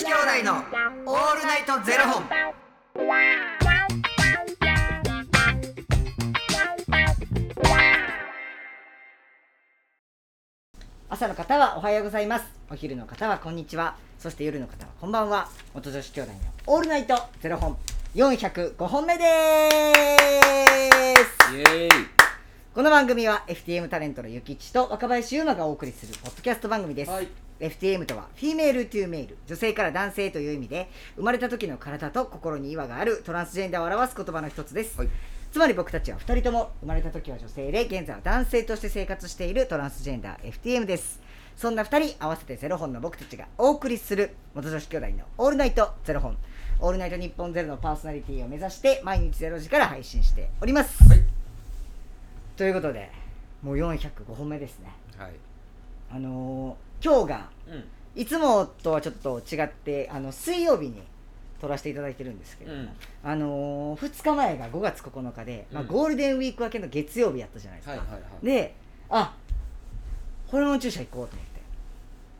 子兄弟のオールナイトゼロ本。朝の方はおはようございます。お昼の方はこんにちは。そして夜の方はこんばんは。元女子兄弟のオールナイトゼロ本。405本目です。イエーイ。この番組は FTM タレントのゆきちと若林優馬がお送りするポッドキャスト番組です、はい FTM とは Female to Male 女性から男性という意味で生まれた時の体と心に違和があるトランスジェンダーを表す言葉の一つです、はい。つまり僕たちは2人とも生まれた時は女性で現在は男性として生活しているトランスジェンダー FTM です。そんな2人合わせてゼロ本の僕たちがお送りする元女子兄弟のオールナイトゼロ本。オールナイトニッポンゼロのパーソナリティを目指して毎日ゼロ時から配信しております、はい。ということでもう405本目ですね。はい。あのー今日がうん。いつもとはちょっと違ってあの水曜日に撮らせていただいてるんですけれども、うん。あのー、2日前が5月9日で、まあ、うんゴールデンウィーク明けの月曜日やったじゃないですか、はいはいはい。であホルモン注射行こうと思って。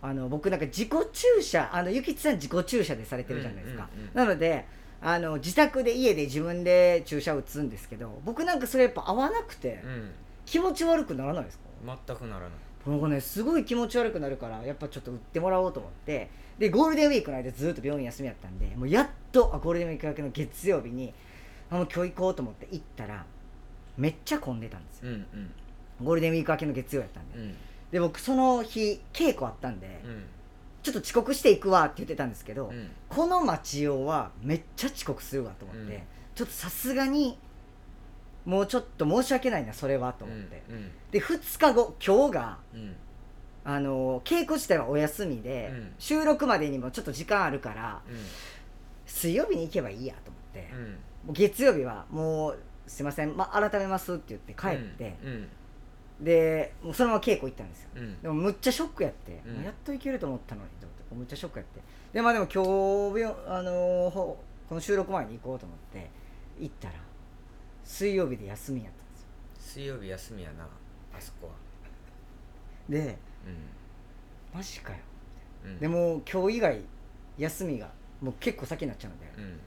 あの僕なんか自己注射あのゆきちさん自己注射でされてるじゃないですか、うんうんうん。なのであの自宅で家で自分で注射打つんですけど僕なんかそれやっぱ合わなくて、うん。気持ち悪くならないですか？全くならないなんかねすごい気持ち悪くなるからやっぱちょっと売ってもらおうと思ってでゴールデンウィークの間ずっと病院休みやったんでもうやっとあゴールデンウィーク明けの月曜日にあもう今日行こうと思って行ったらめっちゃ混んでたんですよ。うんうん。ゴールデンウィーク明けの月曜やったんで。うん。で僕その日稽古あったんでうん。ちょっと遅刻していくわって言ってたんですけど、うん。この町用はめっちゃ遅刻するわと思って、うん。ちょっとさすがにもうちょっと申し訳ないなそれはと思って、うんで2日後今日がうん。あの稽古自体はお休みで、うん。収録までにもちょっと時間あるからうん。水曜日に行けばいいやと思って、月曜日はもうすいません、ま、改めますって言って帰って、うんでもうそのまま稽古行ったんですよ。うん。でもむっちゃショックやって、やっと行けると思ったのにと思ってむっちゃショックやって。でまあでも今日病あのこの収録前に行こうと思って行ったら水曜日で休みやったんですよ。水曜日休みやなあそこは。でうマジかよ。んうん。でも今日以外休みがもう結構先になっちゃうんで、うん。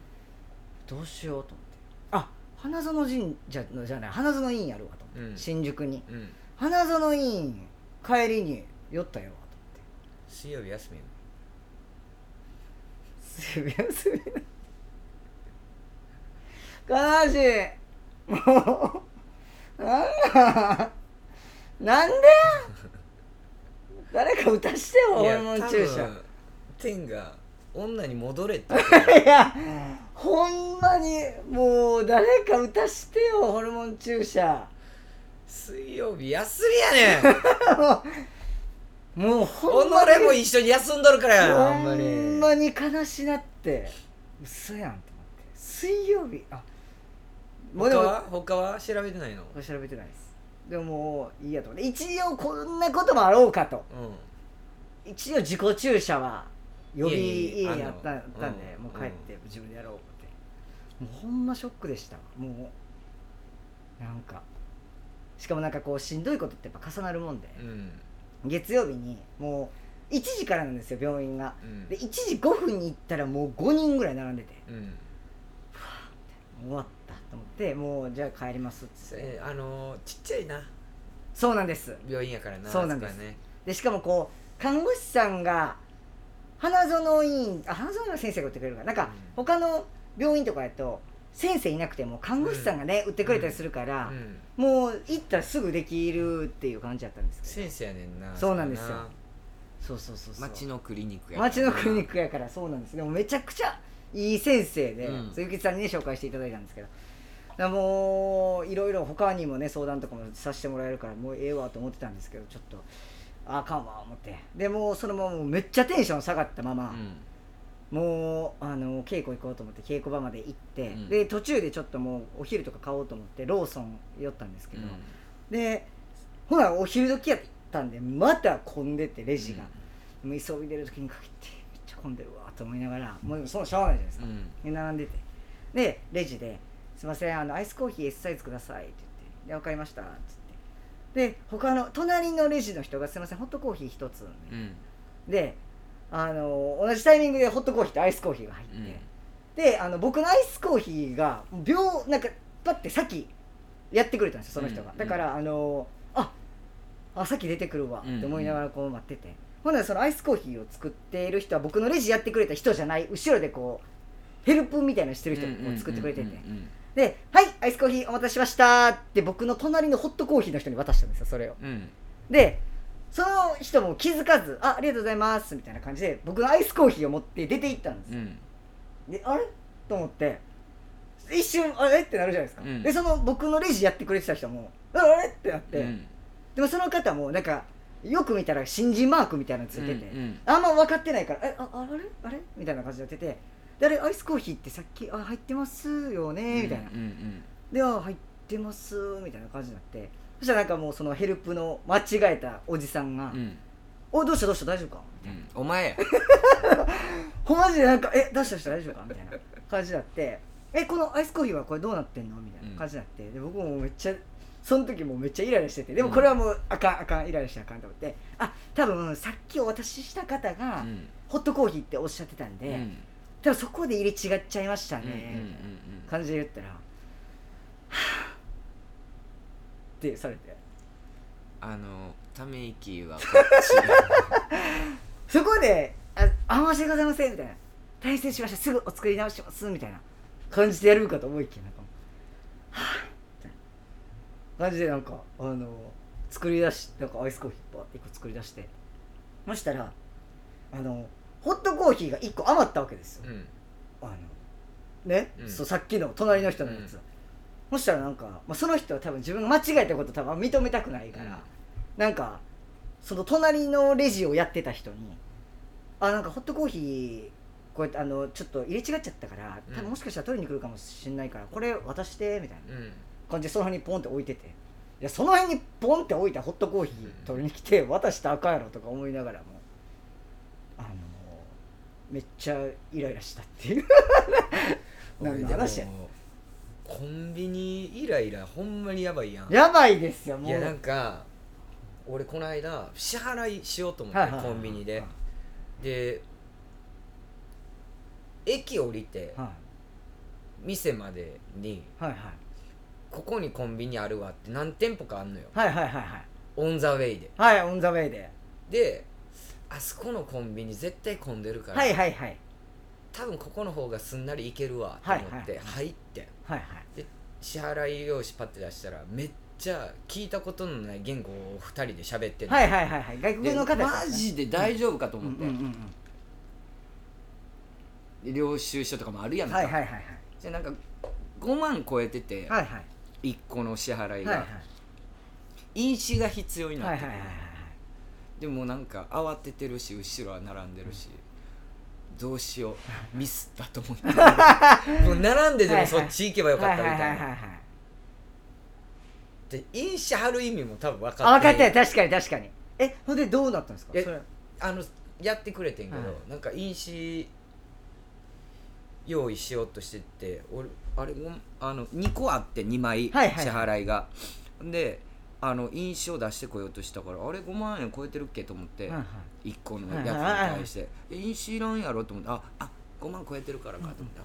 どうしようと思って。あ花園神社のじゃない花園院やるわと思って、うん。新宿に。うん。花園院帰りに寄ったよと思って。水曜日休みやすみ休み 悲しいも うなんなんなんで誰か歌してよホルモン注射天が女に戻れって いやほんまにもう誰か歌してよホルモン注射。水曜日休みやねん。もうほんまに。己も一緒に休んどるから。やほんほまに。んまに悲しなって。嘘やんと思って。水曜日。あもうでも他は他は調べてないの？調べてないです。でももういいやと思って。一応こんなこともあろうかと。う一応自己注射は予備いやいや家にあったあのったんでうんもう帰って自分でやろうって。もうほんまショックでした。もうなんか。しかもなんかこうしんどいことってやっぱ重なるもんで。んうん。月曜日にもう1時からなんですよ病院が。うん。で1時5分に行ったらもう5人ぐらい並んでて。うん終わったと思ってもうじゃあ帰りますって。それあのーちっちゃいな。そうなんです。病院やからなそうなんです。あこはね。でしかもこう看護師さんが花園院あ花園の先生が打ってくれるからなんかうん。他の病院とかやと先生いなくても看護師さんがね、打ってくれたりするからう、ん。もう行ったらすぐできるっていう感じだったんですけど。先生やねんなそうなんですよ。そうそうそうそう。町のクリニックやからな。町のクリニックやからそうなんです。でもめちゃくちゃいい先生で、うん。そうゆきさんにね紹介していただいたんですけど。だもういろいろ他にもね相談とかもさせてもらえるからもうええわと思ってたんですけどちょっとああかんわ思って。でもうそのままめっちゃテンション下がったまま、うん。もうあの稽古行こうと思って稽古場まで行って、うん。で途中でちょっともうお昼とか買おうと思ってローソン寄ったんですけど、でほなお昼時やったんでまた混んでてレジが、もう急いでる時に限ってめっちゃ混んでるわと思いながらもうそのしょうがないじゃないですか、うん。で並んでて。でレジで「すいませんあのアイスコーヒー S サイズください」って言って「で分かりました」っつって。で他の隣のレジの人が「すいませんホットコーヒー一つ」うん。であの同じタイミングでホットコーヒーとアイスコーヒーが入って、うん。であの僕のアイスコーヒーが秒なんかパッてさっきやってくれたんですよその人が、うん。だからあのああさっき出てくるわうん。って思いながらこう待ってて、ほんならそのアイスコーヒーを作っている人は僕のレジやってくれた人じゃない後ろでこうヘルプみたいなのしてる人を作ってくれてて、で「はいアイスコーヒーお待たせしました」って僕の隣のホットコーヒーの人に渡したんですよそれを。うん。うんでその人も気づかず「あありがとうございます」みたいな感じで僕のアイスコーヒーを持って出て行ったんです。ようん。であれ？と思って一瞬あれ？ってなるじゃないですか、うん。でその僕のレジやってくれてた人もああれ？ってなって、うん。でもその方もなんかよく見たら新人マークみたいなのついてて、うんうん。あんま分かってないから「えあああれ？あれ?」みたいな感じでやってて「であれアイスコーヒーってさっきあ入ってますよね」みたいなうん。うんであ入ってますみたいな感じになって。そしたらなんかもうそのヘルプの間違えたおじさんが「うんうんおどうしたどうした？大丈夫か?」うん。お前や。ほんまじでなんか「えどうしたどうした大丈夫か?」みたいな感じになって「えこのアイスコーヒーはこれどうなってんの?」みたいな感じになって。で僕もめっちゃその時もめっちゃイライラしてて。でもこれはもうあかんあかんイライラしたらあかんと思って。あ多分さっきお渡しした方がうん。ホットコーヒーっておっしゃってたんで、うん。多分そこで入れ違っちゃいましたね、うんうんうん感じで言ったら「はぁ。ってされて。あのため息はこっ そこで「ああ申し訳ございません」みたいな「大成しました。すぐお作り直します」みたいな感じでやるかと思いきやなんかはぁみたいな感じでなんかあの作り出しなんかアイスコーヒーバーって1個作り出してそしたらあのホットコーヒーが1個余ったわけですよ。ちうん。あのね、うん。そうさっきの隣の人のやつ、そしたらなんか、まあ、その人は多分自分が間違えたこと多分認めたくないから、なんかその隣のレジをやってた人に「あなんかホットコーヒーこうやってあのちょっと入れ違っちゃったから多分もしかしたら取りに来るかもしれないからこれ渡して」みたいな。うん感じでその辺にポンって置いてて。いやその辺にポンって置いたホットコーヒー取りに来て渡したらあかんやろとか思いながらも。あのめっちゃイライラしたっていう。何の話やコンビニイライラほんまにやばいやん。やばいですよもう。いやなんか俺この間支払いしようと思って、はいはいはい。コンビニで、はい。で駅降りてはい。店までにはいはいここにコンビニあるわって何店舗かあんのよ。はいはいはいはい。オン・ザ・ウェイで。はいオンザウェイで。であそこのコンビニ絶対混んでるから、はいはいはい。多分ここの方がすんなりいけるわと思って入って。はいはい。支払い用紙パッて出したらめっちゃ聞いたことのない言語を2人で喋ってんの。はいはいはいはい。外国での方マジで大丈夫かとうん思って、うんうんで領収書とかもあるやうんんか、はいはいはいはい。じゃあなんか5万超えてて、はいはい1個の支払いが。印紙が必要になってる、はいはいはいはいでもなんか慌ててるし後ろは並んでるし、どうしよう ミスったと思って もう並んででもそっち行けばよかったみたいな。で印紙貼る意味も多分分かって。あ分かったよない。確かに確かに。えほんでどうなったんですか？えそれ。あのやってくれてんけど、はい。なんか印紙用意しようとしてて俺あれあの2個あって2枚支はいはい。払いが、であの印紙を出してこようとしたからあれ5万円超えてるっけと思って、はいはい。1個のやつに対して「え印紙いらんやろ?」と思って「ああ5万超えてるからか」と思った、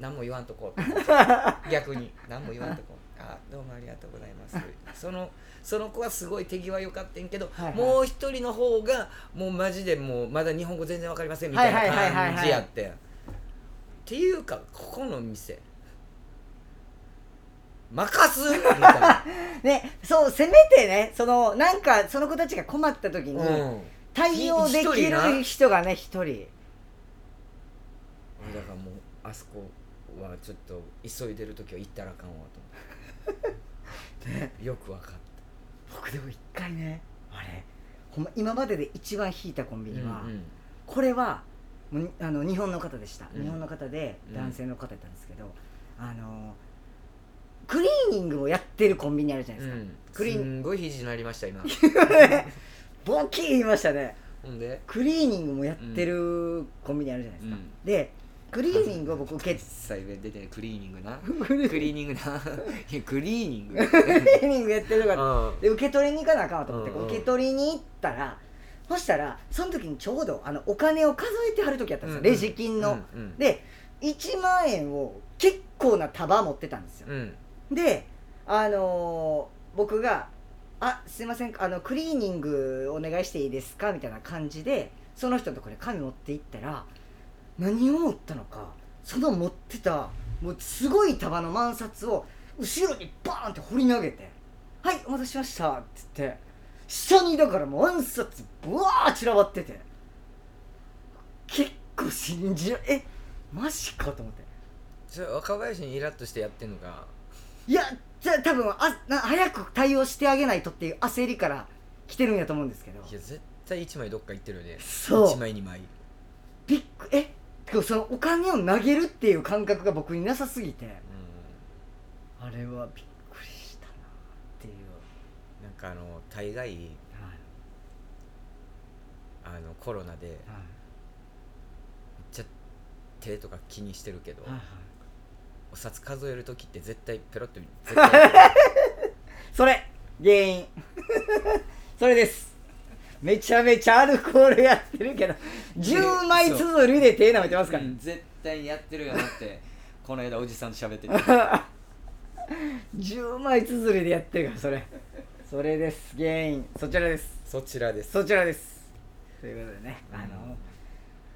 何も言わんとこ 逆に。何も言わんとこう。あどうもありがとうございます。そのその子はすごい手際良かったんけど、はいはい。もう一人の方がもうマジでもうまだ日本語全然わかりませんみたいはいはいはいはいはい。な感じやってていうかここの店。任す？みたいな、ねそうせめてねそのなんかその子たちが困った時にうん。対応できる人がね一人。俺だからもうあそこはちょっと急いでる時は行ったらあかんわと思って、よくわかっ僕でも一回ねあれほんま今までで一番引いたコンビた、ニは、うんうん。これはあの日本の方でした、うん。日本の方でうん。男性の方だったんですけど、あのクリーニングもやってるコンビニあるじゃないですか、うん、クリーンすんごい肘になりました今。ボキー言いましたね。ほんで？クリーニングもやってるコンビニあるじゃないですか、うん。でクリーニングを僕受け実際出てるクリーニングな。クリーニングな。いやクリーニング。クリーニングやってるから。うん。で受け取りに行かなあかんと思って、うんうん受け取りに行ったらそしたらその時にちょうどあのお金を数えてはる時やったんですよ、うんうん。レジ金の、うんうん。で1万円を結構な束持ってたんですよ、うん。であのー僕が「あすいませんあのクリーニングお願いしていいですか?」みたいな感じでその人のところに紙持って行ったら何を持ったのかその持ってたもうすごい束の万札を後ろにバーンって掘り投げて「はいお待たせしました」って言って下にだからもう万札ブワー散らばってて。結構信じらえマジかと思って。それ若林にイラッとしてやってんのか。いやじゃあ多分あな早く対応してあげないとっていう焦りから来てるんやと思うんですけど。いや絶対1枚どっか行ってるよね。そう。1枚2枚。びっくえそのお金を投げるっていう感覚が僕になさすぎて。うあれはびっくりしたなっていう、んなんかあの大概はい。あのコロナでめっはいちゃ手とか気にしてるけど、はいはい。お札数える時って絶対ペロッと それ原因。それです。めちゃめちゃアルコールやってるけど10枚綴りで手舐めてますから、うん絶対やってるよなってこの間おじさんと喋ってて。10枚綴りでやってるからそれそれです。原因。そちらです。そちらです。そちらです。ということでね、あの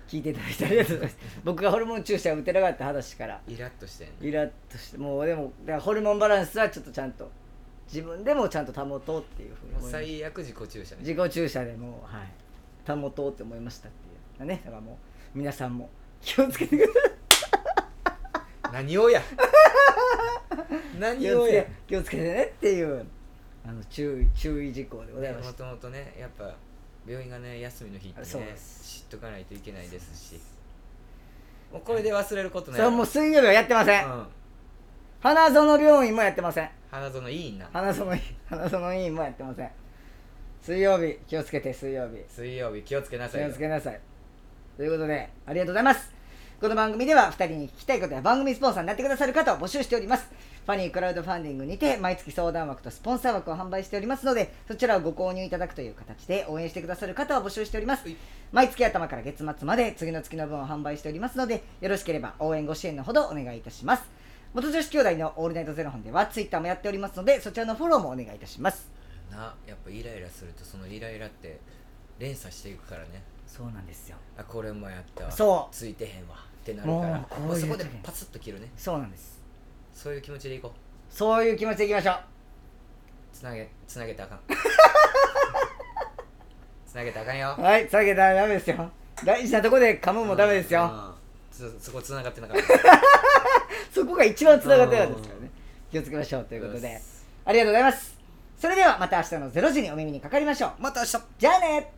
聞いていただいてありがとうございます。僕がホルモン注射を打てなかった話から。イラッとしてんの。イラッとしてもうでもだからホルモンバランスはちょっとちゃんと自分でもちゃんと保とうっていうふうに最悪自己注射ね。自己注射でもうはい。保とうって思いましたっていうね。だからもう皆さんも気をつけてください。何をや？何をや？気をつけてねっていうあの注意注意事項でございました。もともとねやっぱ病院がね休みの日ってそうねです。知っとかないといけないですし。もうこれで忘れることそないれはもう水曜日はやってません、うん。花園病院もやってません。花園いいな。花園医花園医院もやってません。水曜日気をつけて水曜日。水曜日気をつけなさ気いよ。をつけなさい。ということでありがとうございます。この番組では2人に聞きたいことや番組スポンサーになってくださる方を募集しておりますファニークラウドファンディングにて毎月相談枠とスポンサー枠を販売しておりますのでそちらをご購入いただくという形で応援してくださる方を募集しております。はい。毎月頭から月末まで次の月の分を販売しておりますのでよろしければ応援ご支援のほどお願いいたします。元女子兄弟のオールナイトゼロ本ではツイッターもやっておりますのでそちらのフォローもお願いいたします。なやっぱイライラするとそのイライラって連鎖していくからね。そうなんですよ。あこれもやったわ。そう。ついてへんわ。ってなるから。もうこういうそこでパツッと切るね。そうなんですそういう気持ちでいこうそういう気持ちでいきましょうつなげつなげたらあかん つなげたらあかんよはい、下げたらダメですよ。大事なとこで噛むもダメですよ。うんそそこつながってなかった そこが一番繋がってなかったですからね。気をつけましょうということで、ありがとうございます。それではまた明日の0時にお耳にかかりましょう。また明日じゃあね